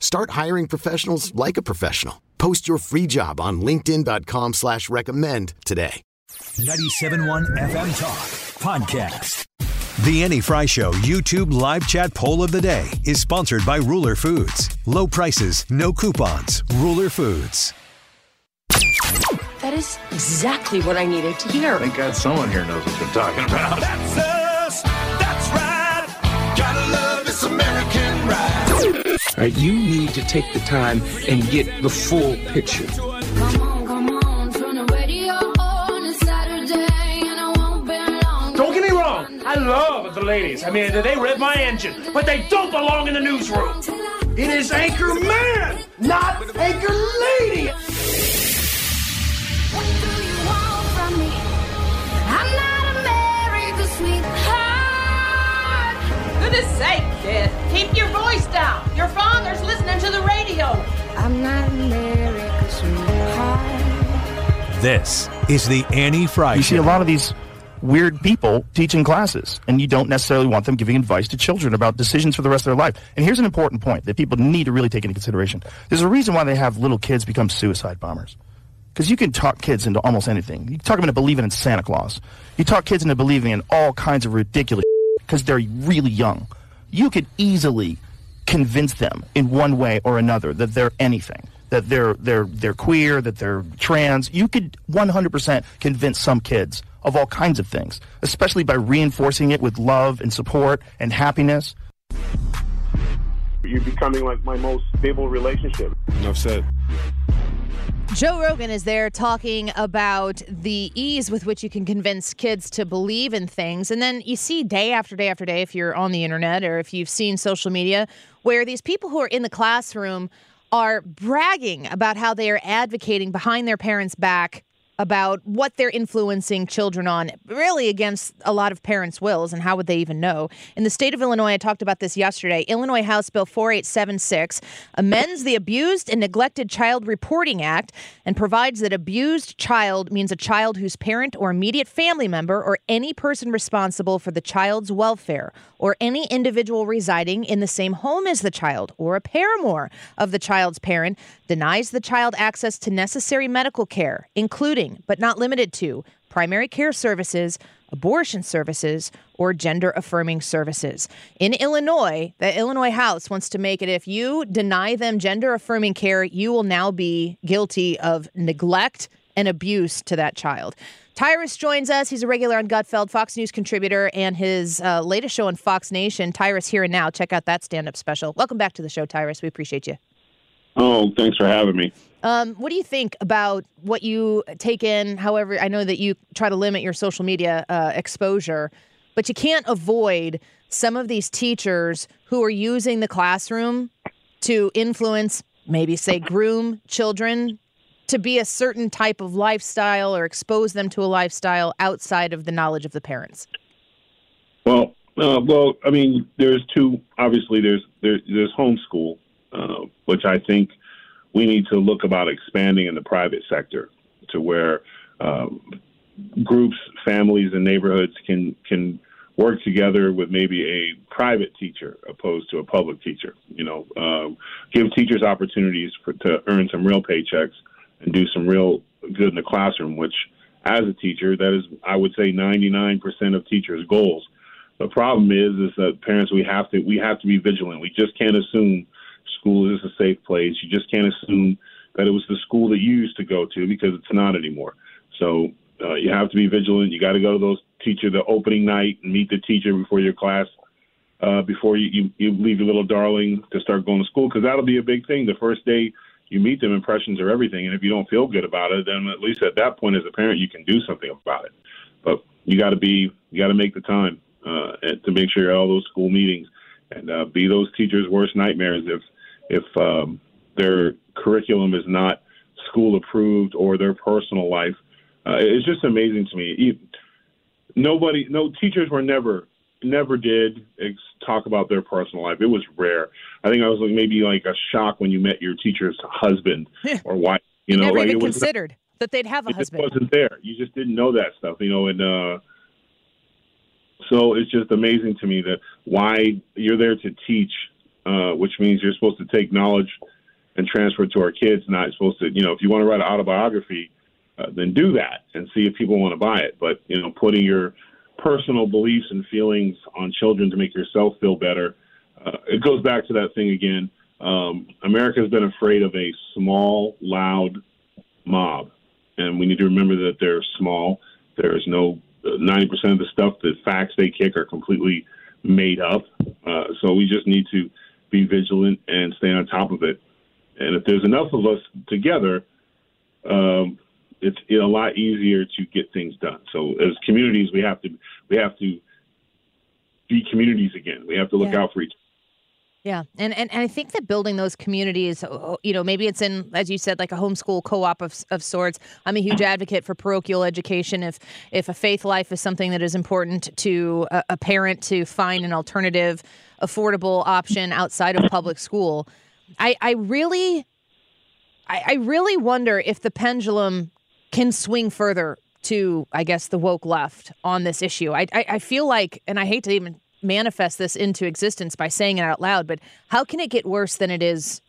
Start hiring professionals like a professional. Post your free job on LinkedIn.com slash recommend today. 97.1 FM Talk Podcast. The Annie Frey Show YouTube live chat poll of the day is sponsored by Ruler Foods. Low prices, no coupons. Ruler Foods. That is exactly what I needed to hear. Thank God someone here knows what they're talking about. Right, you need to take the time and get the full picture. Don't get me wrong. I love the ladies. I mean, they rev my engine, but they don't belong in the newsroom. It is Anchor Man, not Anchor Lady. Goodness sake, kid. Keep your voice down. Your father's listening to the radio. I'm not America's sweetheart. This is the Annie Frey You see a lot of these weird people teaching classes, and you don't necessarily want them giving advice to children about decisions for the rest of their life. And here's an important point that people need to really take into consideration. There's a reason why they have little kids become suicide bombers. Because you can talk kids into almost anything. You can talk them into believing in Santa Claus. You talk kids into believing in all kinds of ridiculous because they're really young. You could easily convince them in one way or another that they're anything, that they're they're they're queer, that they're trans. You could 100% convince some kids of all kinds of things, especially by reinforcing it with love and support and happiness. You're becoming like my most stable relationship. Enough said. Joe Rogan is there talking about the ease with which you can convince kids to believe in things. And then you see day after day after day, if you're on the internet or if you've seen social media, where these people who are in the classroom are bragging about how they are advocating behind their parents' back about what they're influencing children on, really against a lot of parents' wills, and how would they even know? In the state of Illinois, I talked about this yesterday. Illinois House Bill 4876 amends the Abused and Neglected Child Reporting Act and provides that abused child means a child whose parent or immediate family member or any person responsible for the child's welfare or any individual residing in the same home as the child or a paramour of the child's parent denies the child access to necessary medical care, including but not limited to primary care services, abortion services, or gender affirming services. In Illinois, the Illinois House wants to make it if you deny them gender affirming care, you will now be guilty of neglect and abuse to that child. Tyrus joins us. He's a regular on Gutfeld, Fox News contributor, and his uh, latest show on Fox Nation, Tyrus Here and Now. Check out that stand up special. Welcome back to the show, Tyrus. We appreciate you. Oh, thanks for having me. Um, what do you think about what you take in? However, I know that you try to limit your social media uh, exposure, but you can't avoid some of these teachers who are using the classroom to influence, maybe say, groom children to be a certain type of lifestyle or expose them to a lifestyle outside of the knowledge of the parents. Well, uh, well, I mean, there's two. Obviously, there's there's, there's homeschool, uh, which I think we need to look about expanding in the private sector to where um, groups, families, and neighborhoods can can work together with maybe a private teacher opposed to a public teacher. You know, um, give teachers opportunities for, to earn some real paychecks and do some real good in the classroom. Which, as a teacher, that is, I would say, 99% of teachers' goals. The problem is, is that parents we have to we have to be vigilant. We just can't assume school is a safe place. You just can't assume that it was the school that you used to go to because it's not anymore. So uh, you have to be vigilant. You got to go to those teacher the opening night and meet the teacher before your class, uh, before you, you you leave your little darling to start going to school because that'll be a big thing. The first day you meet them, impressions are everything. And if you don't feel good about it, then at least at that point as a parent you can do something about it. But you got to be you got to make the time uh, to make sure you're at all those school meetings and uh, be those teachers' worst nightmares if if um, their curriculum is not school approved or their personal life. Uh, it's just amazing to me. Nobody, no teachers were never, never did ex- talk about their personal life. It was rare. I think I was like maybe like a shock when you met your teacher's husband or wife. You know, never like even it was, considered that they'd have a it husband. wasn't there. You just didn't know that stuff. You know, and uh, so it's just amazing to me that why you're there to teach, uh, which means you're supposed to take knowledge and transfer it to our kids. Not supposed to, you know, if you want to write an autobiography, uh, then do that and see if people want to buy it. But you know, putting your personal beliefs and feelings on children to make yourself feel better, uh, it goes back to that thing again. Um, America has been afraid of a small, loud mob, and we need to remember that they're small. There is no ninety percent of the stuff, the facts they kick are completely made up. Uh, so we just need to be vigilant and stay on top of it. And if there's enough of us together, um, it's a lot easier to get things done. So as communities, we have to we have to be communities again. We have to look Yeah. out for each. Yeah, and, and and I think that building those communities, oh, you know, maybe it's in, as you said, like a homeschool co-op of, of sorts. I'm a huge advocate for parochial education. If if a faith life is something that is important to a, a parent to find an alternative, affordable option outside of public school, I I really, I, I really wonder if the pendulum can swing further to, I guess, the woke left on this issue. I, I, I feel like, and I hate to even manifest this into existence by saying it out loud, but how can it get worse than it is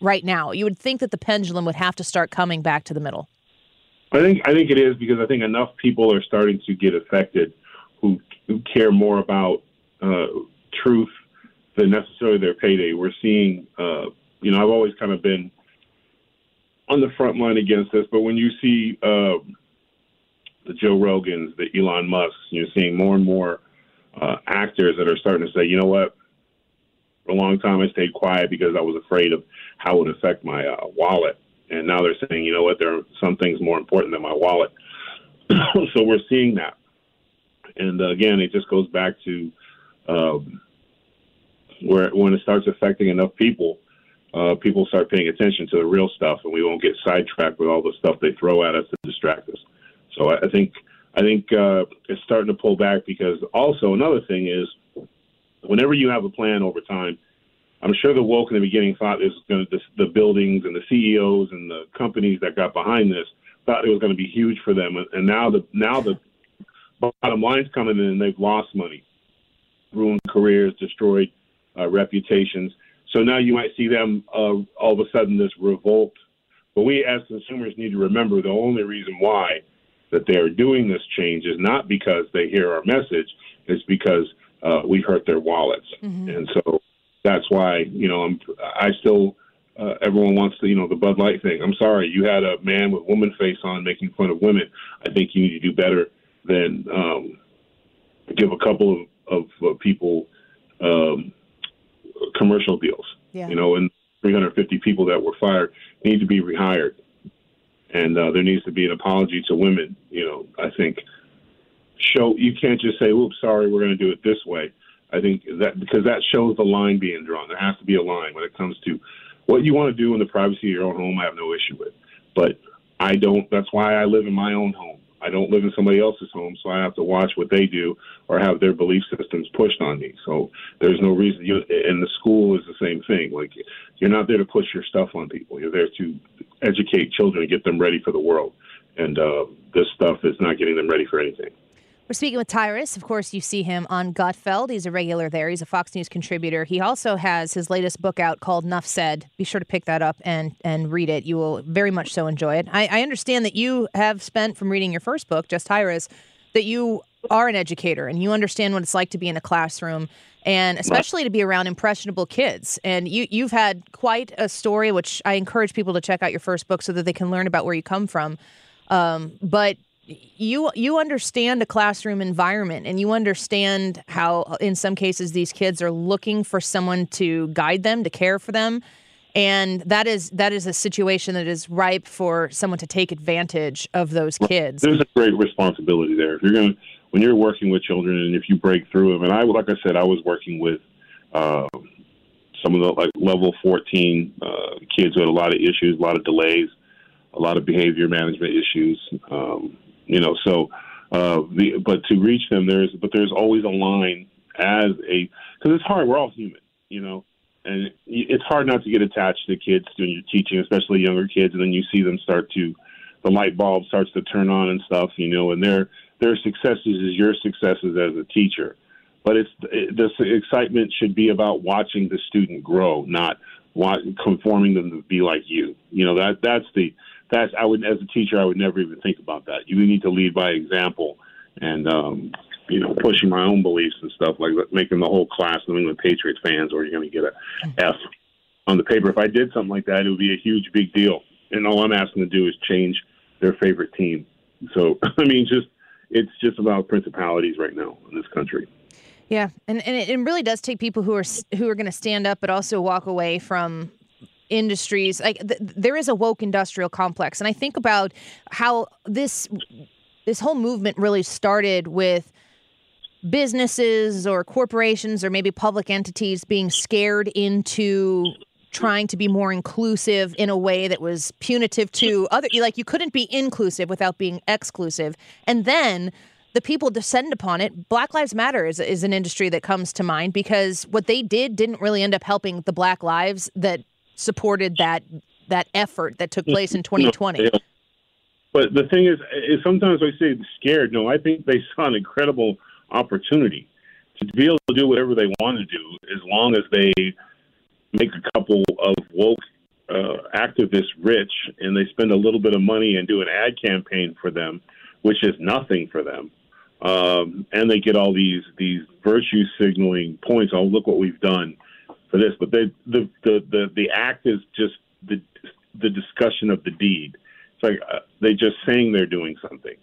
right now? You would think that the pendulum would have to start coming back to the middle. I think I think it is because I think enough people are starting to get affected who, who care more about uh, truth than necessarily their payday. We're seeing, uh, you know, I've always kind of been on the front line against this, but when you see uh, the Joe Rogans, the Elon Musks, you're seeing more and more uh, actors that are starting to say, you know what, for a long time I stayed quiet because I was afraid of how it would affect my uh, wallet. And now they're saying, you know what, there are some things more important than my wallet. so we're seeing that. And uh, again, it just goes back to um, where when it starts affecting enough people, uh, people start paying attention to the real stuff, and we won't get sidetracked with all the stuff they throw at us to distract us. So I, I think I think uh, it's starting to pull back because also another thing is whenever you have a plan over time, I'm sure the woke in the beginning thought this was going to the buildings and the CEOs and the companies that got behind this thought it was going to be huge for them, and, now the now the bottom line's coming in and they've lost money, ruined careers, destroyed uh, reputations. So now you might see them uh, all of a sudden this revolt. But we as consumers need to remember the only reason why that they are doing this change is not because they hear our message, it's because uh, we hurt their wallets. And so that's why, you know, I'm, I still, uh, everyone wants to, you know, the Bud Light thing. I'm sorry, you had a man with woman face on making fun of women. I think you need to do better than um, give a couple of, of uh, people um, commercial deals. Yeah. You know, and 350 people that were fired need to be rehired. And uh, there needs to be an apology to women. You know, I think show you can't just say, "Oops, sorry, we're going to do it this way." I think that because that shows the line being drawn. There has to be a line when it comes to what you want to do in the privacy of your own home. I have no issue with, but I don't. That's why I live in my own home. I don't live in somebody else's home, so I have to watch what they do or have their belief systems pushed on me. So there's no reason. You and the school is the same thing. Like you're not there to push your stuff on people. You're there to educate children and get them ready for the world. And uh, this stuff is not getting them ready for anything. We're speaking with Tyrus. Of course, you see him on Gutfeld. He's a regular there. He's a Fox News contributor. He also has his latest book out called Nuff Said. Be sure to pick that up and and read it. You will very much so enjoy it. I, I understand that you have spent from reading your first book, Just Tyrus, that you are an educator and you understand what it's like to be in a classroom and especially to be around impressionable kids. And you you've had quite a story, which I encourage people to check out your first book so that they can learn about where you come from. Um, but you you understand a classroom environment and you understand how in some cases these kids are looking for someone to guide them to care for them and that is that is a situation that is ripe for someone to take advantage of those kids there's a great responsibility there if you're going to when you're working with children and if you break through them and i like i said i was working with uh, some of the like level 14 uh, kids who had a lot of issues a lot of delays a lot of behavior management issues um, you know, so uh, the but to reach them, there's but there's always a line as a because it's hard. We're all human, you know, and it's hard not to get attached to kids when you're teaching, especially younger kids, and then you see them start to the light bulb starts to turn on and stuff, you know, and their their successes is your successes as a teacher. But it's it, this excitement should be about watching the student grow, not conforming them to be like you. You know that that's the that's I would as a teacher I would never even think about that. You need to lead by example, and um, you know pushing my own beliefs and stuff like making the whole class New England Patriots fans, or you're going to get a F on the paper. If I did something like that, it would be a huge big deal. And all I'm asking to do is change their favorite team. So I mean, just it's just about principalities right now in this country. Yeah, and and it really does take people who are who are going to stand up, but also walk away from industries like th- there is a woke industrial complex and i think about how this this whole movement really started with businesses or corporations or maybe public entities being scared into trying to be more inclusive in a way that was punitive to other like you couldn't be inclusive without being exclusive and then the people descend upon it. Black Lives Matter is, is an industry that comes to mind because what they did didn't really end up helping the black lives that supported that that effort that took place in 2020. But the thing is, is sometimes I say scared. No, I think they saw an incredible opportunity to be able to do whatever they want to do as long as they make a couple of woke uh, activists rich and they spend a little bit of money and do an ad campaign for them, which is nothing for them. Um, and they get all these these virtue signaling points. Oh, look what we've done for this, but they, the, the the the act is just the the discussion of the deed. It's like uh, they just saying they're doing something,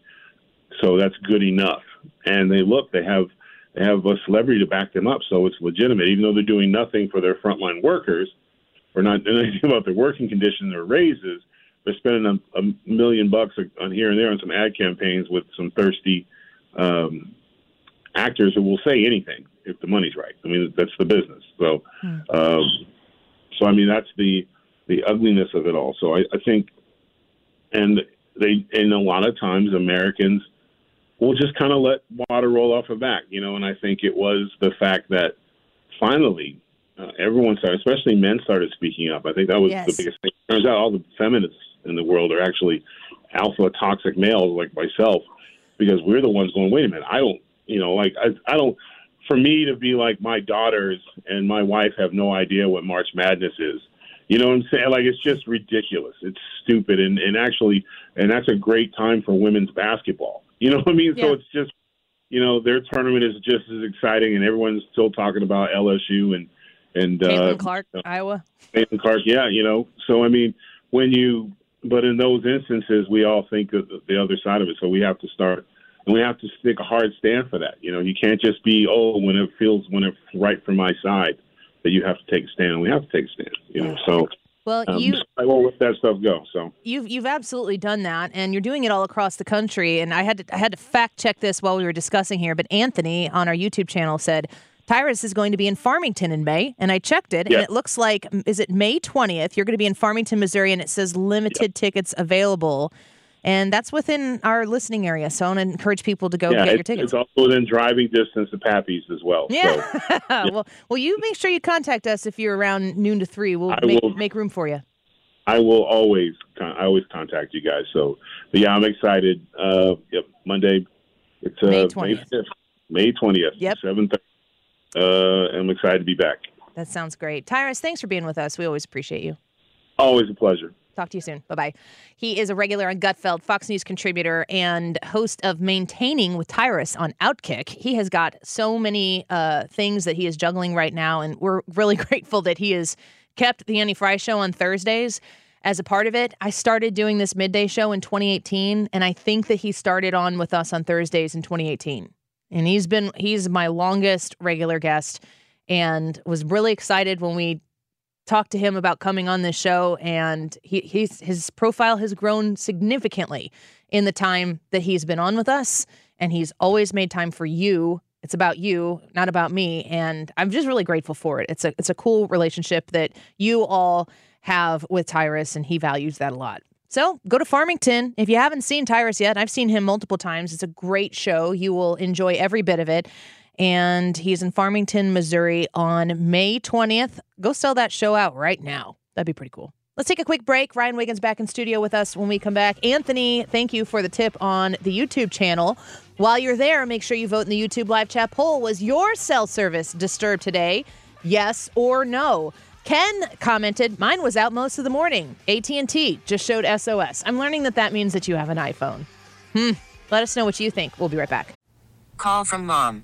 so that's good enough. And they look, they have they have a celebrity to back them up, so it's legitimate, even though they're doing nothing for their frontline workers, or not doing anything about their working conditions or raises. They're spending a, a million bucks on here and there on some ad campaigns with some thirsty um, actors who will say anything if the money's right. I mean, that's the business. So, hmm. um, so I mean, that's the the ugliness of it all. So I, I think, and they, and a lot of times Americans will just kind of let water roll off their back, you know. And I think it was the fact that finally uh, everyone started, especially men, started speaking up. I think that was yes. the biggest thing. Turns out all the feminists in the world are actually alpha toxic males like myself, because we're the ones going, wait a minute, I don't, you know, like I, I don't for me to be like my daughters and my wife have no idea what March Madness is. You know what I'm saying? Like it's just ridiculous. It's stupid and, and actually and that's a great time for women's basketball. You know what I mean? Yeah. So it's just you know, their tournament is just as exciting and everyone's still talking about LSU and and Caitlin uh, Clark, you know, Iowa. Caitlin Clark, yeah, you know. So I mean, when you but in those instances we all think of the other side of it. So we have to start and we have to take a hard stand for that. You know, you can't just be oh when it feels when it's right for my side that you have to take a stand. We have to take a stand. You know, so. Well, um, you I won't let that stuff go. So you've you've absolutely done that, and you're doing it all across the country. And I had to I had to fact check this while we were discussing here. But Anthony on our YouTube channel said Tyrus is going to be in Farmington in May, and I checked it, and it looks like is it May 20th? You're going to be in Farmington, Missouri, and it says limited tickets available. And that's within our listening area. So I want to encourage people to go yeah, get your tickets. it's also within driving distance of Pappy's as well. Yeah. So, well, well, you make sure you contact us if you're around noon to three. We'll make, make room for you. I will always I always contact you guys. So, but yeah, I'm excited. Uh, yep, Monday. It's uh, May May 20th. 5th, May 20th. Yep. Seven thirty. Uh, I'm excited to be back. That sounds great. Tyrus, thanks for being with us. We always appreciate you. Always a pleasure. Talk to you soon. Bye bye. He is a regular on Gutfeld, Fox News contributor, and host of Maintaining with Tyrus on Outkick. He has got so many uh, things that he is juggling right now, and we're really grateful that he has kept the Annie Frey show on Thursdays as a part of it. I started doing this midday show in 2018, and I think that he started on with us on Thursdays in 2018. And he's been he's my longest regular guest, and was really excited when we talked to him about coming on this show and he, he's his profile has grown significantly in the time that he's been on with us and he's always made time for you. It's about you not about me and i'm just really grateful for it. It's a it's a cool relationship that you all have with tyrus and he values that a lot. So go to farmington. If you haven't seen tyrus yet i've seen him multiple times. It's a great show. You will enjoy every bit of it and he's in Farmington, Missouri on May 20th. Go sell that show out right now. That'd be pretty cool. Let's take a quick break. Ryan Wiggins back in studio with us when we come back. Anthony, thank you for the tip on the YouTube channel. While you're there, make sure you vote in the YouTube live chat poll. Was your cell service disturbed today? Yes or no? Ken commented, "Mine was out most of the morning. AT&T just showed SOS. I'm learning that that means that you have an iPhone." Hmm. Let us know what you think. We'll be right back. Call from mom.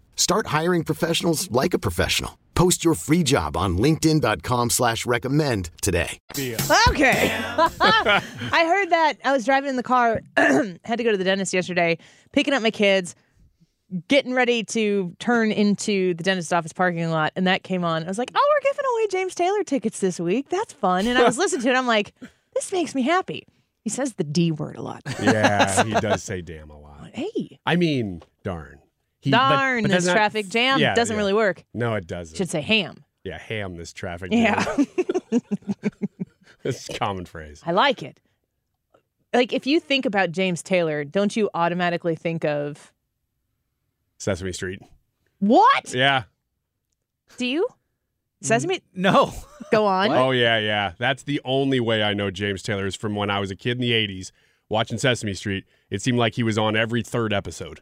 Start hiring professionals like a professional. Post your free job on linkedin.com slash recommend today. Okay. I heard that. I was driving in the car, had to go to the dentist yesterday, picking up my kids, getting ready to turn into the dentist office parking lot, and that came on. I was like, oh, we're giving away James Taylor tickets this week. That's fun. And I was listening to it. I'm like, this makes me happy. He says the D word a lot. Yeah, he does say damn a lot. Hey. I mean, darn. He, Darn, but this that's not- traffic jam Yeah, doesn't yeah. really work. No, it doesn't. Should say ham. Yeah, ham this traffic. Yeah. jam. Yeah. it's a common phrase. I like it. Like, if you think about James Taylor, don't you automatically think of Sesame Street. what? Yeah. Do you? Sesame? No. Go on. Oh yeah, yeah. That's the only way I know James Taylor is from when I was a kid in the '80s watching Sesame Street. It seemed like he was on every third episode.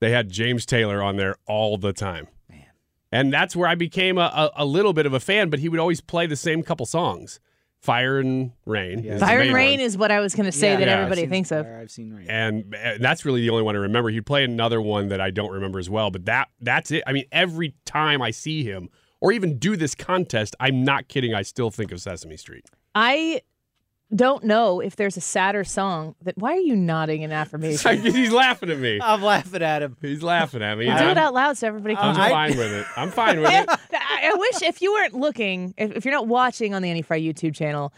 They had James Taylor on there all the time. Man. And that's where I became a, a, a little bit of a fan. But he would always play the same couple songs, "Fire and Rain." is the Fire and Rain one. is what I was going to say Yeah. that Yeah, everybody I've thinks of. I've seen Rain. and uh, that's really the only one I remember. He'd play another one that I don't remember as well, but that that's it. I mean, every time I see him or even do this contest, I'm not kidding. I still think of Sesame Street. I don't know if there's a sadder song that. Why are you nodding in affirmation? He's laughing at me. I'm laughing at him. He's laughing at me. Do I'm, it out loud so everybody can I'm hear. fine with it. I'm fine with it. I I wish if you weren't looking, if, if you're not watching on the Annie Frey YouTube channel,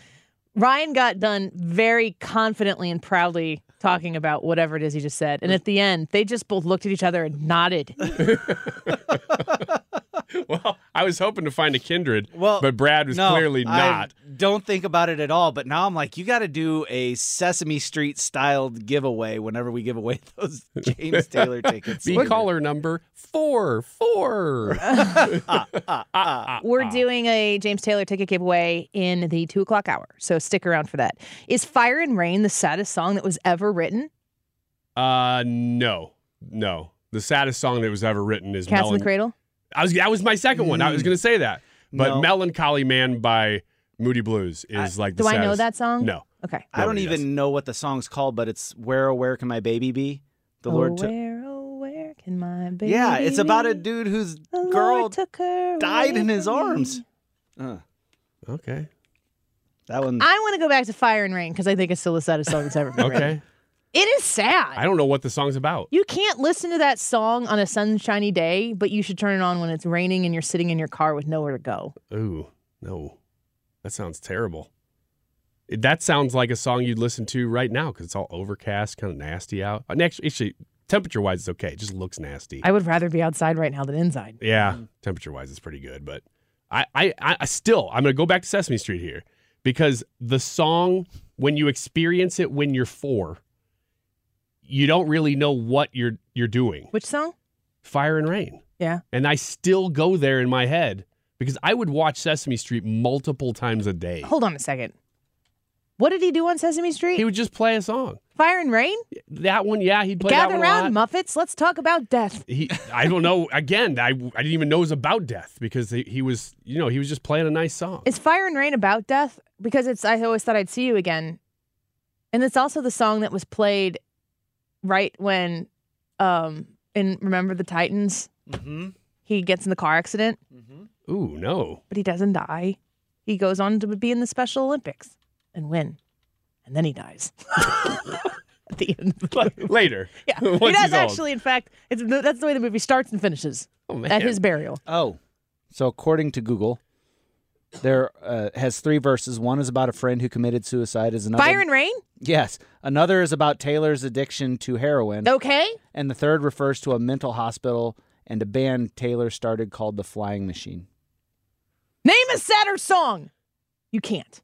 Ryan got done very confidently and proudly talking about whatever it is he just said. And at the end, they just both looked at each other and nodded. well, I was hoping to find a kindred, Well, but Brad was no, clearly I not. don't think about it at all. But now I'm like, you got to do a Sesame Street styled giveaway whenever we give away those James Taylor tickets. Be caller number four, four. We're doing a James Taylor ticket giveaway in the two o'clock hour. So stick around for that. Is Fire and Rain the saddest song that was ever written? Uh, no, no. The saddest song that was ever written is Cats in the Cradle? I was that was my second one. I was Mm. going to say that, but No. Melancholy Man by Moody Blues is like. The Do I know saddest- that song? No. Okay. I don't Nobody even does. know what the song's called, but it's "Where Oh Where Can My Baby Be?" The oh, Lord took. where, oh, where can my baby Yeah, it's about a be? dude whose The girl Lord took her died away in his from me. arms. Uh, Okay. that one. I want to go back to Fire and Rain because I think it's still the saddest song that's ever been written. Okay. It is sad. I don't know what the song's about. You can't listen to that song on a sunshiny day, but you should turn it on when it's raining and you're sitting in your car with nowhere to go. Ooh, no, that sounds terrible. That sounds like a song you'd listen to right now because it's all overcast, kind of nasty out. Uh, and Actually, actually temperature wise, it's okay. It just looks nasty. I would rather be outside right now than inside. Yeah, mm-hmm. temperature wise, it's pretty good. But I, I, I I still, I'm going to go back to Sesame Street here because the song, when you experience it when you're four, you don't really know what you're you're doing. Which song? Fire and Rain, Yeah. and I still go there in my head because I would watch Sesame Street multiple times a day. Hold on a second. What did he do on Sesame Street? He would just play a song. Fire and Rain? That one, yeah, he'd play Gather that one a round, lot. Muppets. Let's talk about death. He, I don't know. Again, I, I didn't even know it was about death because he, he was, you know, he was just playing a nice song. Is Fire and Rain about death? Because it's I always thought I'd see you again. And it's also the song that was played right when um in Remember the Titans, Mm-hmm. he gets in the car accident, Ooh, no. but he doesn't die. He goes on to be in the Special Olympics and win. And then he dies. At the end of the movie. Later. Yeah. he does he's old. actually, in fact, it's that's the way the movie starts and finishes. Oh, At his burial. Oh, so according to Google, there uh, has three verses. One is about a friend who committed suicide. Is another Fire and Rain? Yes, another is about Taylor's addiction to heroin. Okay. And the third refers to a mental hospital and a band Taylor started called the Flying Machine. Name a sadder song. You can't.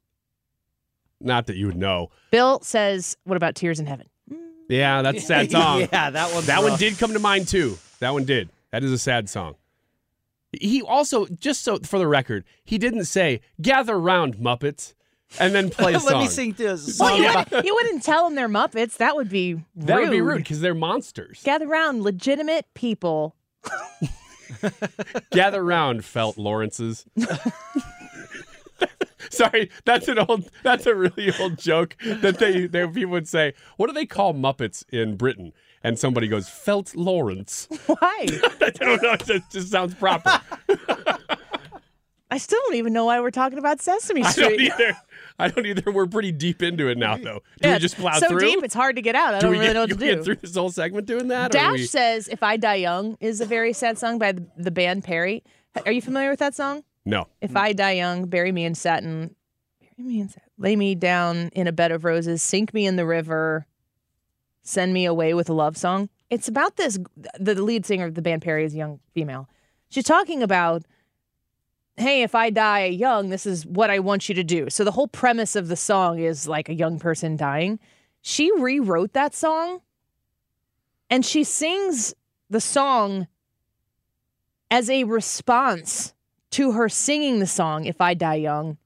Not that you would know. Bill says, What about Tears in Heaven? Yeah, that's a sad song. yeah, that one. That one did come to mind too. That one did. That is a sad song. He also, just so for the record, he didn't say "Gather round, Muppets," and then play a Let me sing this Well, you, about- wouldn't, you wouldn't tell them they're Muppets. That would be rude. That would be rude because they're monsters. Gather round, legitimate people. Gather round, felt Lawrence's. Sorry, that's an old. That's a really old joke that they, they people would say. What do they call Muppets in Britain? And somebody goes, "Felt Lawrence." Why? I don't know. It just, sounds proper. I still don't even know why we're talking about Sesame I don't Street. either. I don't either. We're pretty deep into it now, though. Do Yeah, we just plow so through? deep, it's hard to get out. I do don't we really get, know what to you get through this whole segment doing that? Dash we- says, "If I Die Young" is a very sad song by the, the band Perry. Are you familiar with that song? no. If I die young, bury me in satin, bury me in satin, lay me down in a bed of roses, sink me in the river, send me away with a love song. It's about this. The lead singer of the band Perry is a young female. She's talking about, hey, if I die young, this is what I want you to do. So the whole premise of the song is like a young person dying. She rewrote that song, and she sings the song as a response to her singing the song "If I Die Young"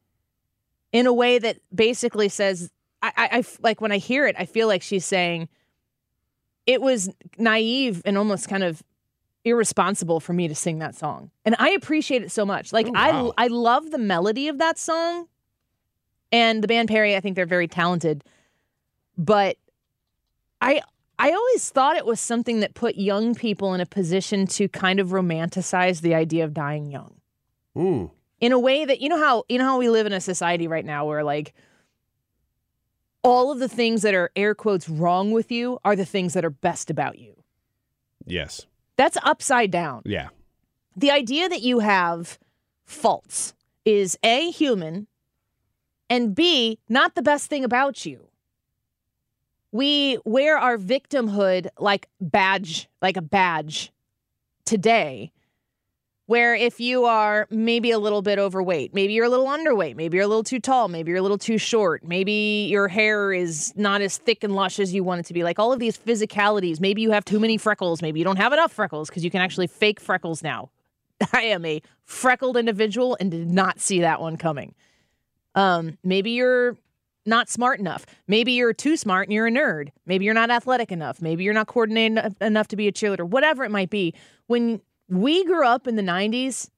in a way that basically says, I, I, I- like when I hear it, I feel like she's saying it was naive and almost kind of irresponsible for me to sing that song, and I appreciate it so much. Like Oh, wow. I, I love the melody of that song, and the band Perry. I think they're very talented, but I I always thought it was something that put young people in a position to kind of romanticize the idea of dying young Ooh. in a way that you know how you know how we live in a society right now where like all of the things that are air quotes wrong with you are the things that are best about you. Yes. That's upside down. Yeah. The idea that you have faults is A human and B not the best thing about you. we wear our victimhood like badge, like a badge today. Where if you are maybe a little bit overweight, maybe you're a little underweight, maybe you're a little too tall, maybe you're a little too short, maybe your hair is not as thick and lush as you want it to be, like all of these physicalities, maybe you have too many freckles, maybe you don't have enough freckles because you can actually fake freckles now. I am a freckled individual and did not see that one coming. Um, maybe you're not smart enough. Maybe you're too smart and you're a nerd. Maybe you're not athletic enough. Maybe you're not coordinated enough to be a cheerleader. Whatever it might be. When we grew up in the 90s,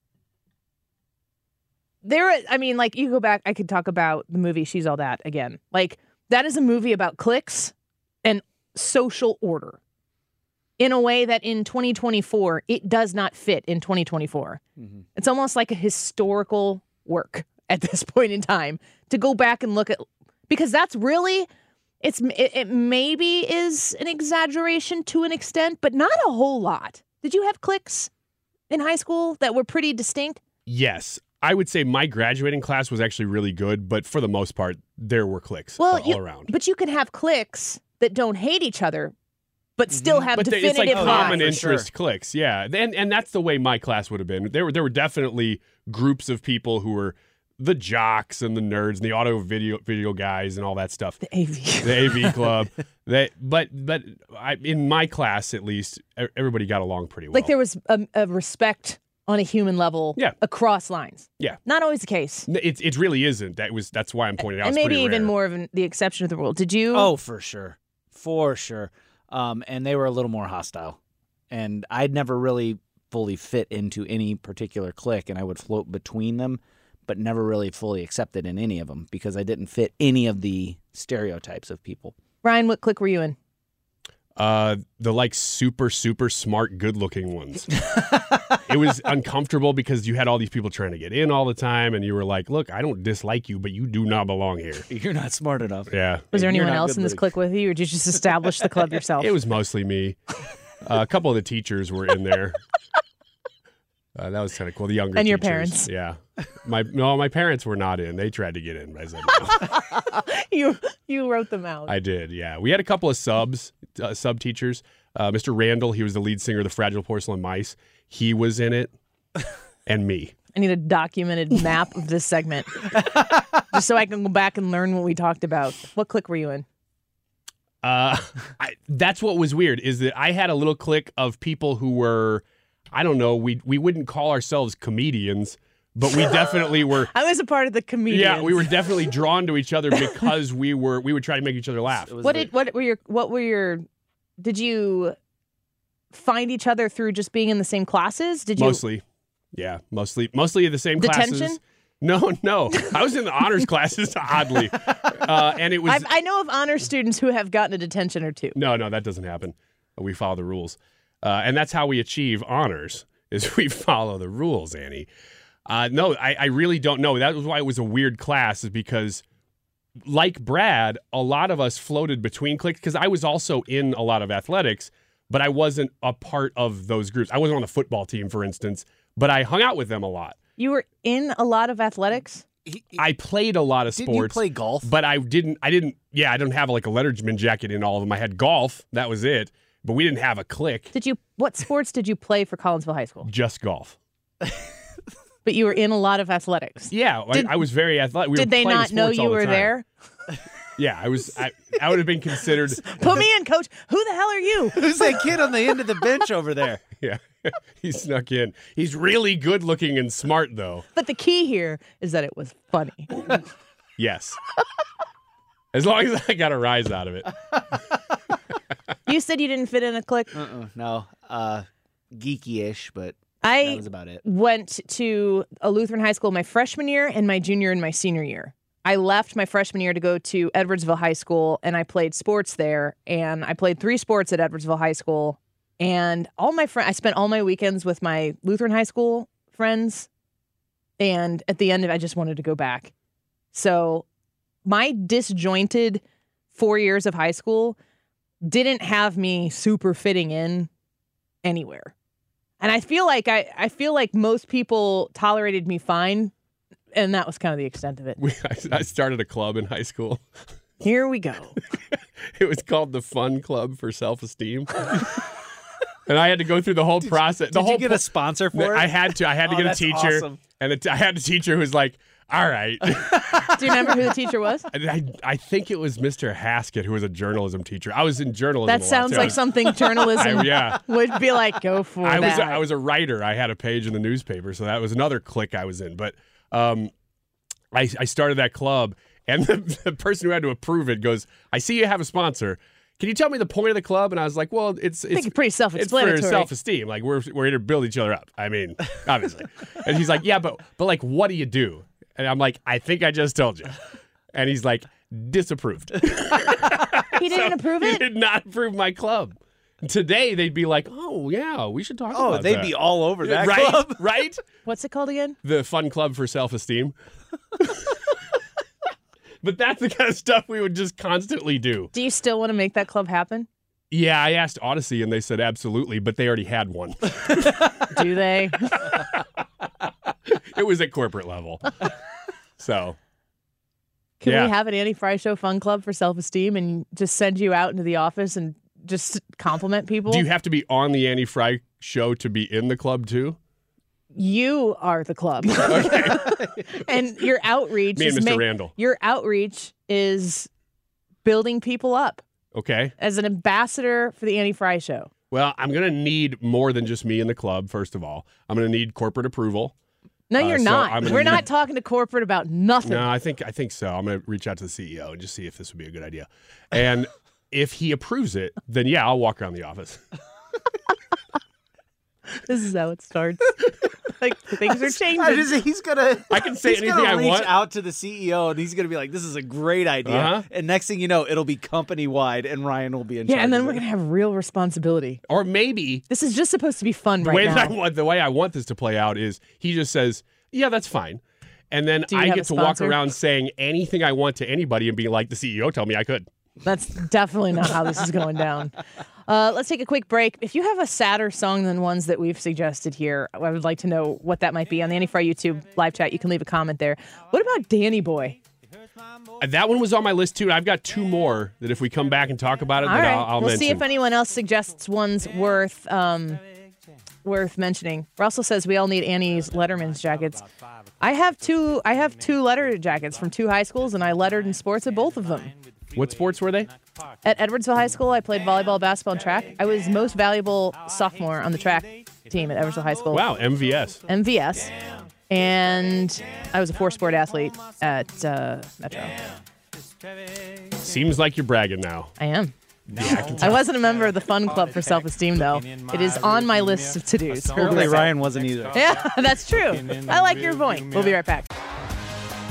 there I mean like you go back I could talk about the movie She's All That again. Like that is a movie about cliques and social order in a way that in 2024 it does not fit in 2024. Mm-hmm. It's almost like a historical work at this point in time to go back and look at because that's really it's it, it maybe is an exaggeration to an extent, but not a whole lot. Did you have cliques in high school that were pretty distinct? Yes. I would say my graduating class was actually really good, but for the most part, there were cliques Well, uh, all you- around. But you can have cliques that don't hate each other, but mm-hmm. still have but they- definitive it's like common lines. interest cliques, yeah. And and that's the way my class would have been. There were there were definitely groups of people who were the jocks and the nerds and the auto video video guys and all that stuff. The AV, the AV club. They, but but I, in my class at least, e- everybody got along pretty well. Like there was a, a respect on a human level Yeah. across lines. yeah, Not always the case. It it really isn't. That was that's why I'm pointing out. and maybe even rare. more of an, the exception of the rule. Did you? Oh, for sure. For sure. Um, and they were a little more hostile. And I'd never really fully fit into any particular clique, and I would float between them, but never really fully accepted in any of them because I didn't fit any of the stereotypes of people. Ryan, what clique were you in? Uh, the like super super smart, good looking ones. it was uncomfortable because you had all these people trying to get in all the time, and you were like, "Look, I don't dislike you, but you do not belong here." You're not smart enough. Yeah. Was there anyone else in this clique with you, or did you just establish the club yourself? It was mostly me. Uh, a couple of the teachers were in there. Uh, that was kind of cool. The younger And your teachers. parents. yeah. My no, my parents were not in. They tried to get in, but I said no. you you wrote them out. I did. Yeah, we had a couple of subs, uh, sub teachers. Uh, Mr. Randall, he was the lead singer of the Fragile Porcelain Mice. He was in it, and me. I need a documented map of this segment, just so I can go back and learn what we talked about. What clique were you in? Uh, I, that's what was weird is that I had a little clique of people who were, I don't know, we we wouldn't call ourselves comedians, but we definitely were. I was a part of the comedians. Yeah, we were definitely drawn to each other because we were we would try to make each other laugh. What did what were your what were your? Did you find each other through just being in the same classes? Did you Mostly, yeah, mostly mostly the same Detention? classes. No, no, I was in the honors classes oddly, uh, and it was I've, I know of honor students who have gotten a detention or two. No, no, that doesn't happen. We follow the rules, uh, and that's how we achieve honors. Is we follow the rules, Annie. Uh, no, I, I really don't know. That was why it was a weird class, is because, like Brad, a lot of us floated between cliques. Because I was also in a lot of athletics, but I wasn't a part of those groups. I wasn't on the football team, for instance, but I hung out with them a lot. You were in a lot of athletics. I played a lot of Didn't you sports. play golf? But I didn't. I didn't. Yeah, I didn't have like a Letterman jacket in all of them. I had golf. That was it. But we didn't have a clique. Did you? What sports did you play for Collinsville High School? Just golf. But you were in a lot of athletics. Yeah, I- Did- I, was very athletic. We did were they not know you the were time. there? Yeah, I was. I, I would have been considered. Put me in, coach. Who the hell are you? Who's that kid on the end of the bench over there? Yeah, he snuck in. He's really good looking and smart, though. But the key here is that it was funny. Yes. As long as I got a rise out of it. You said you didn't fit in a clique. Uh-uh, no, uh, geeky-ish, but I that was about it. went to a Lutheran high school my freshman year and my junior and my senior year. I left my freshman year to go to Edwardsville High School and I played sports there. And I played three sports at Edwardsville High School. And all my friends, I spent all my weekends with my Lutheran high school friends. And at the end of I just wanted to go back. So my disjointed four years of high school didn't have me super fitting in anywhere. And I feel like I, I feel like most people tolerated me fine, and that was kind of the extent of it. We, I, I started a club in high school. Here we go. It was called the Fun Club for Self Esteem. and I had to go through the whole process. the did whole you get pro- a sponsor for it? I had to. I had to Oh, get a teacher, awesome. and a t- I had a teacher who was like, "All right." Do you remember who the teacher was? I, I think it was Mr. Haskett, who was a journalism teacher. I was in journalism. That lot, sounds too. like something journalism I- yeah. would be like. Go for I was that. I was a writer. I had a page in the newspaper, so that was another clique I was in. But um, I, I started that club, and the, the person who had to approve it goes, "I see you have a sponsor. Can you tell me the point of the club?" And I was like, "Well, it's it's it's pretty self-explanatory. for self-esteem. Like we're we're here to build each other up. I mean, obviously." and he's like, "Yeah, but but like, what do you do?" And I'm like, "I think I just told you." And he's like, "Disapproved." he didn't approve it? he did not approve my club. Today they'd be like, "Oh yeah, we should talk Oh, about they'd that." be all over that right, club. right? What's it called again? The Fun Club for Self Esteem. but that's the kind of stuff we would just constantly do. Do you still want to make that club happen? Yeah, I asked Audacy and they said absolutely, but they already had one. Do they? it was at corporate level. So, Can yeah. we have an Annie Frey Show fun club for self esteem and just send you out into the office and just compliment people? do you have to be on the Annie Frey show to be in the club too? You are the club. and your outreach Me and is Mr. Randall. Your outreach is building people up Okay. as an ambassador for the Annie Frey Show. Well, I'm going to need more than just me in the club, first of all. I'm going to need corporate approval. No, Uh, you're so not. We're need- not talking to corporate about nothing. No, I think I think so. I'm going to reach out to the CEO and just see if this would be a good idea. And if he approves it, then yeah, I'll walk around the office. This is how it starts. like things are changing. I just, he's gonna. I can say he's anything gonna I reach want. out to the CEO, and he's gonna be like, "This is a great idea." Uh-huh. And next thing you know, it'll be company wide, and Ryan will be in yeah, charge. and then of we're it. gonna have real responsibility. Or maybe This is just supposed to be fun the right way now. that I want the way I want this to play out is he just says, "Yeah, that's fine." And then I get to walk around saying anything I want to anybody and being like, "The CEO told me I could." That's definitely not how this is going down. Uh, let's take a quick break. If you have a sadder song than ones that we've suggested here, I would like to know what that might be on the Annie Frey YouTube live chat. You can leave a comment there. What about Danny Boy? Uh, That one was on my list too, I've got two more that if we come back and talk about it, All right, I'll, I'll we'll mention. see if anyone else suggests ones worth um, worth mentioning. Russell says we all need Annie's Letterman's jackets. I have two. I have two letter jackets from two high schools, and I lettered in sports at both of them. What sports were they? At Edwardsville High School, I played volleyball, basketball, and track. I was most valuable sophomore on the track team at Edwardsville High School. Wow, MVS. MVS. And I was a four sport athlete at uh, Metro. Seems like you're bragging now. I am. Yeah, I I wasn't a member of the Fun Club for Self Esteem, though. It is on my list of to dos. Apparently, Ryan wasn't either. Yeah, that's true. I like your point. We'll be right back.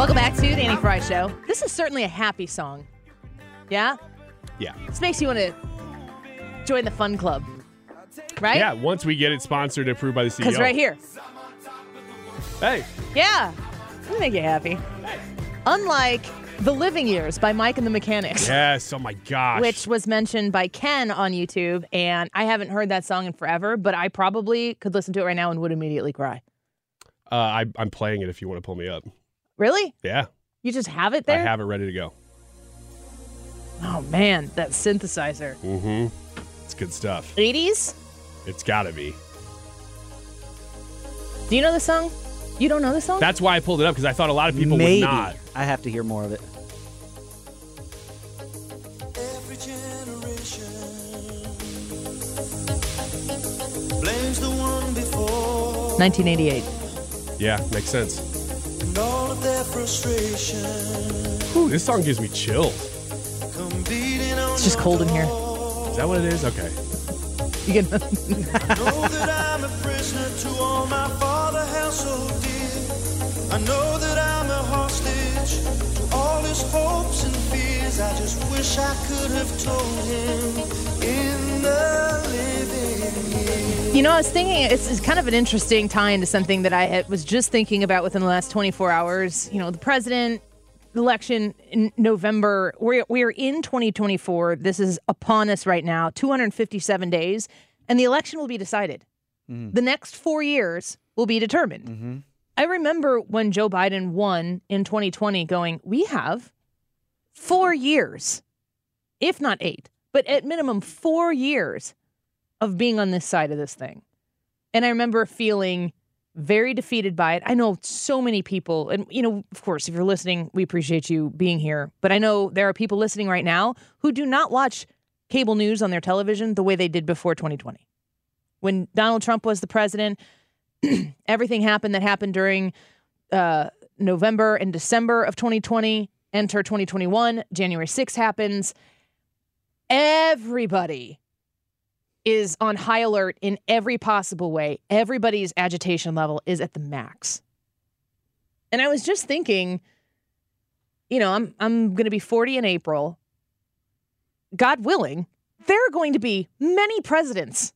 Welcome back to the Annie Frey Show. This is certainly a happy song. Yeah? Yeah. This makes you want to join the fun club. Right? Yeah, once we get it sponsored and approved by the CEO. Because right here. Hey. Yeah. It'll make you happy. Unlike The Living Years by Mike and the Mechanics. Yes. Oh my gosh. Which was mentioned by Ken on YouTube, and I haven't heard that song in forever, but I probably could listen to it right now and would immediately cry. Uh, I, I'm playing it if you want to pull me up. Really? Yeah. You just have it there? I have it ready to go. Oh man, that synthesizer. Mm-hmm. It's good stuff. 80s? It's got to be. Do you know the song? You don't know the song? That's why I pulled it up because I thought a lot of people Maybe. would not. I have to hear more of it. Blames the one before 1988. Yeah, makes sense. And all of their frustration. Ooh, this song gives me chills. Come beating on It's just cold in here. Is that what it is? Okay. You can. know that I'm a prisoner to all my father held so dear. I know that I'm a hostage to all his hopes and fears. I just wish I could have told him in the living years. You know, I was thinking it's, it's kind of an interesting tie into something that I was just thinking about within the last 24 hours. You know, the president election in November. We're, we're in 2024. This is upon us right now, 257 days, and the election will be decided. Mm-hmm. The next four years will be determined. Mm-hmm. I remember when Joe Biden won in 2020 going, we have four years, if not eight, but at minimum four years of being on this side of this thing. And I remember feeling very defeated by it. I know so many people, and you know, of course, if you're listening, we appreciate you being here. But I know there are people listening right now who do not watch cable news on their television the way they did before 2020. When Donald Trump was the president, everything happened that happened during uh, November and December of 2020. Enter 2021, January 6th happens. Everybody is on high alert in every possible way. Everybody's agitation level is at the max. And I was just thinking, you know, I'm I'm going to be 40 in April. God willing, there are going to be many presidents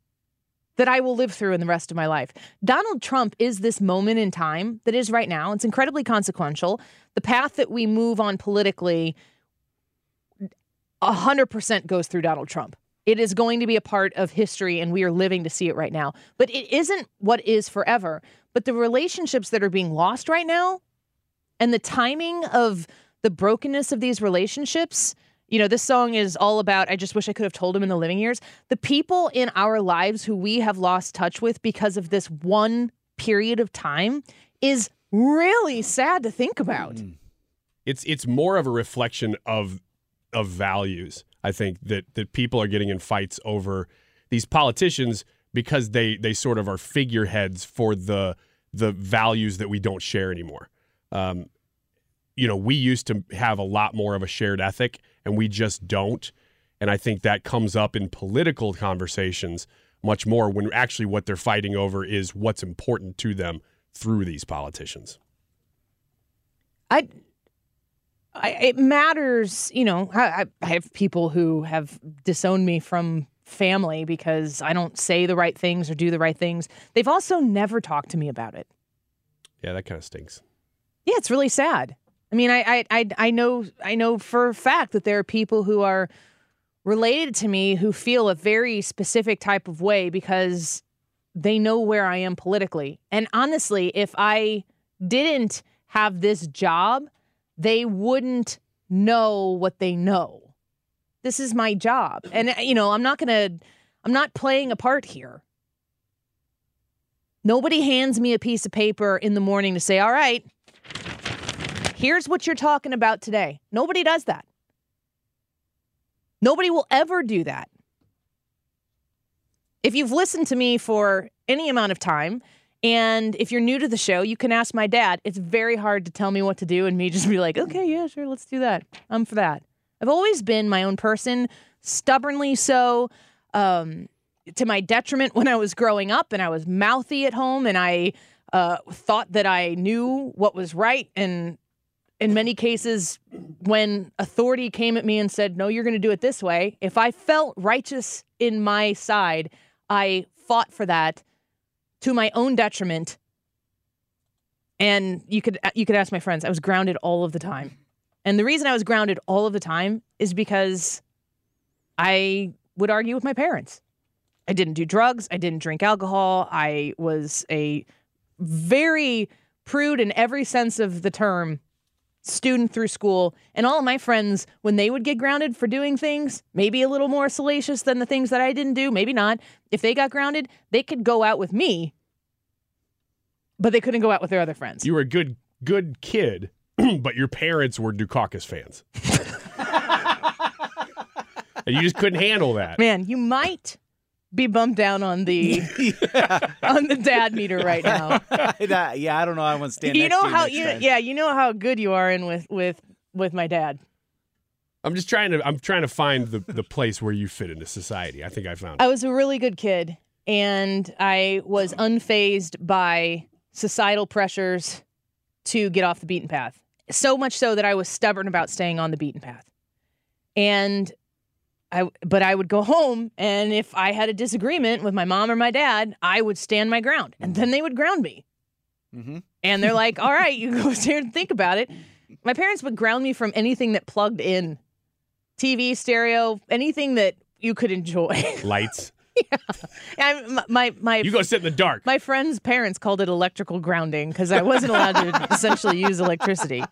that I will live through in the rest of my life. Donald Trump is this moment in time that is right now. It's incredibly consequential. The path that we move on politically 100% goes through Donald Trump. It is going to be a part of history, and we are living to see it right now. But it isn't what is forever. But the relationships that are being lost right now and the timing of the brokenness of these relationships. You know, this song is all about, I just wish I could have told him in the living years. The people in our lives who we have lost touch with because of this one period of time is really sad to think about. Mm. It's it's more of a reflection of of values. I think that that people are getting in fights over these politicians because they they sort of are figureheads for the the values that we don't share anymore. Um, you know, we used to have a lot more of a shared ethic, and we just don't. And I think that comes up in political conversations much more when actually what they're fighting over is what's important to them through these politicians. I, I it matters, you know. I, I have people who have disowned me from family because I don't say the right things or do the right things. They've also never talked to me about it. Yeah, that kind of stinks. Yeah, it's really sad. I mean, I, I, I, I know, I know for a fact that there are people who are related to me who feel a very specific type of way because they know where I am politically. And honestly, if I didn't have this job, they wouldn't know what they know. This is my job. And, uh, you know, I'm not going to, I'm not playing a part here. Nobody hands me a piece of paper in the morning to say, all right, here's what you're talking about today. Nobody does that. Nobody will ever do that. If you've listened to me for any amount of time, and if you're new to the show, you can ask my dad. It's very hard to tell me what to do and me just be like, okay, yeah, sure, let's do that. I'm for that. I've always been my own person, stubbornly so, um, to my detriment when I was growing up and I was mouthy at home and I uh, thought that I knew what was right. And in many cases, when authority came at me and said, no, you're going to do it this way, if I felt righteous in my side, I fought for that to my own detriment. And you could uh, you could ask my friends. I was grounded all of the time. And the reason I was grounded all of the time is because I would argue with my parents. I didn't do drugs. I didn't drink alcohol. I was a very prude in every sense of the term student through school. And all of my friends, when they would get grounded for doing things, maybe a little more salacious than the things that I didn't do, maybe not, if they got grounded, they could go out with me, but they couldn't go out with their other friends. You were a good good kid, but your parents were Dukakis fans. and you just couldn't handle that. Man, you might be bumped down on the on the dad meter right now. That- yeah, I don't know. I want to stand. you next know to you how next you time. yeah, you know how good you are in with with with my dad. I'm just trying to I'm trying to find the, the place where you fit into society. I think I found it. I was a really good kid and I was unfazed by societal pressures to get off the beaten path. So much so that I was stubborn about staying on the beaten path. And I but I would go home and if I had a disagreement with my mom or my dad, I would stand my ground and then they would ground me. Mm-hmm. And they're like, "All right, you go sit here and think about it." My parents would ground me from anything that plugged in. TV, stereo, anything that you could enjoy. Lights. And my, my my You go sit in the dark. my friend's parents called it electrical grounding because I wasn't allowed to essentially use electricity.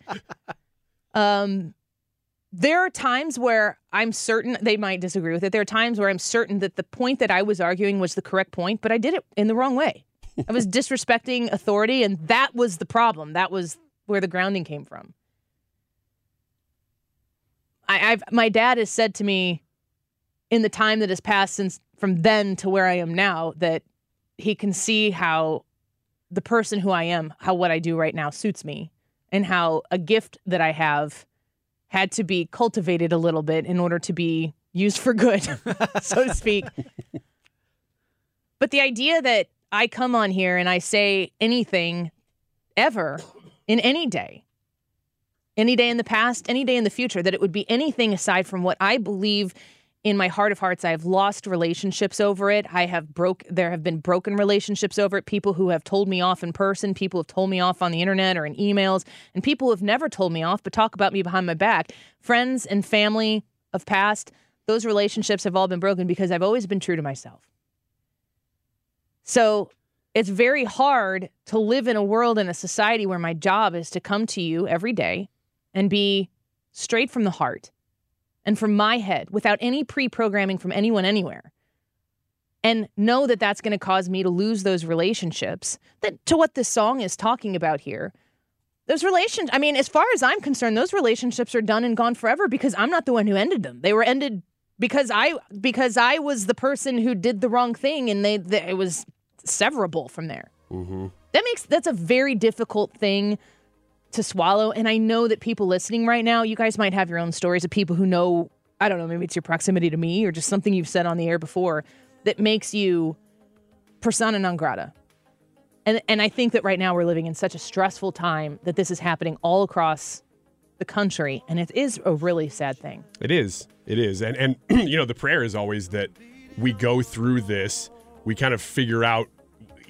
Um, there are times where I'm certain they might disagree with it. There are times where I'm certain that the point that I was arguing was the correct point, but I did it in the wrong way. I was disrespecting authority, and that was the problem. That was where the grounding came from. I, I've my dad has said to me in the time that has passed since from then to where I am now that he can see how the person who I am, how what I do right now suits me, and how a gift that I have had to be cultivated a little bit in order to be used for good, so to speak. But the idea that I come on here and I say anything ever in any day, any day in the past, any day in the future, that it would be anything aside from what I believe in my heart of hearts. I have lost relationships over it. I have broke there have been broken relationships over it. People who have told me off in person, people have told me off on the internet or in emails, and people who have never told me off but talk about me behind my back. Friends and family of past, those relationships have all been broken because I've always been true to myself. So it's very hard to live in a world in a society where my job is to come to you every day and be straight from the heart and from my head without any pre programming from anyone anywhere. And know that that's going to cause me to lose those relationships that to what this song is talking about here. Those relations, I mean, as far as I'm concerned, those relationships are done and gone forever because I'm not the one who ended them. They were ended because I because I was the person who did the wrong thing and they, they it was severable from there. Mm-hmm. That makes that's a very difficult thing to swallow. And I know that people listening right now, you guys might have your own stories of people who know, I don't know, maybe it's your proximity to me or just something you've said on the air before that makes you persona non grata. And and I think that right now we're living in such a stressful time that this is happening all across the country and it is a really sad thing. It is. It is. And and you know, the prayer is always that we go through this, we kind of figure out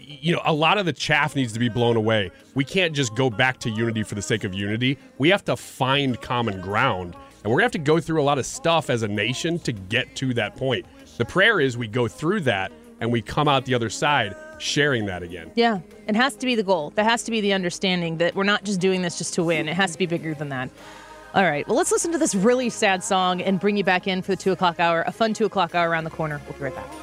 you know, a lot of the chaff needs to be blown away. We can't just go back to unity for the sake of unity. We have to find common ground. And we're going to have to go through a lot of stuff as a nation to get to that point. The prayer is we go through that and we come out the other side sharing that again. Yeah, it has to be the goal. That has to be the understanding that we're not just doing this just to win. It has to be bigger than that. All right, well, let's listen to this really sad song and bring you back in for the two o'clock hour, a fun two o'clock hour around the corner. We'll be right back.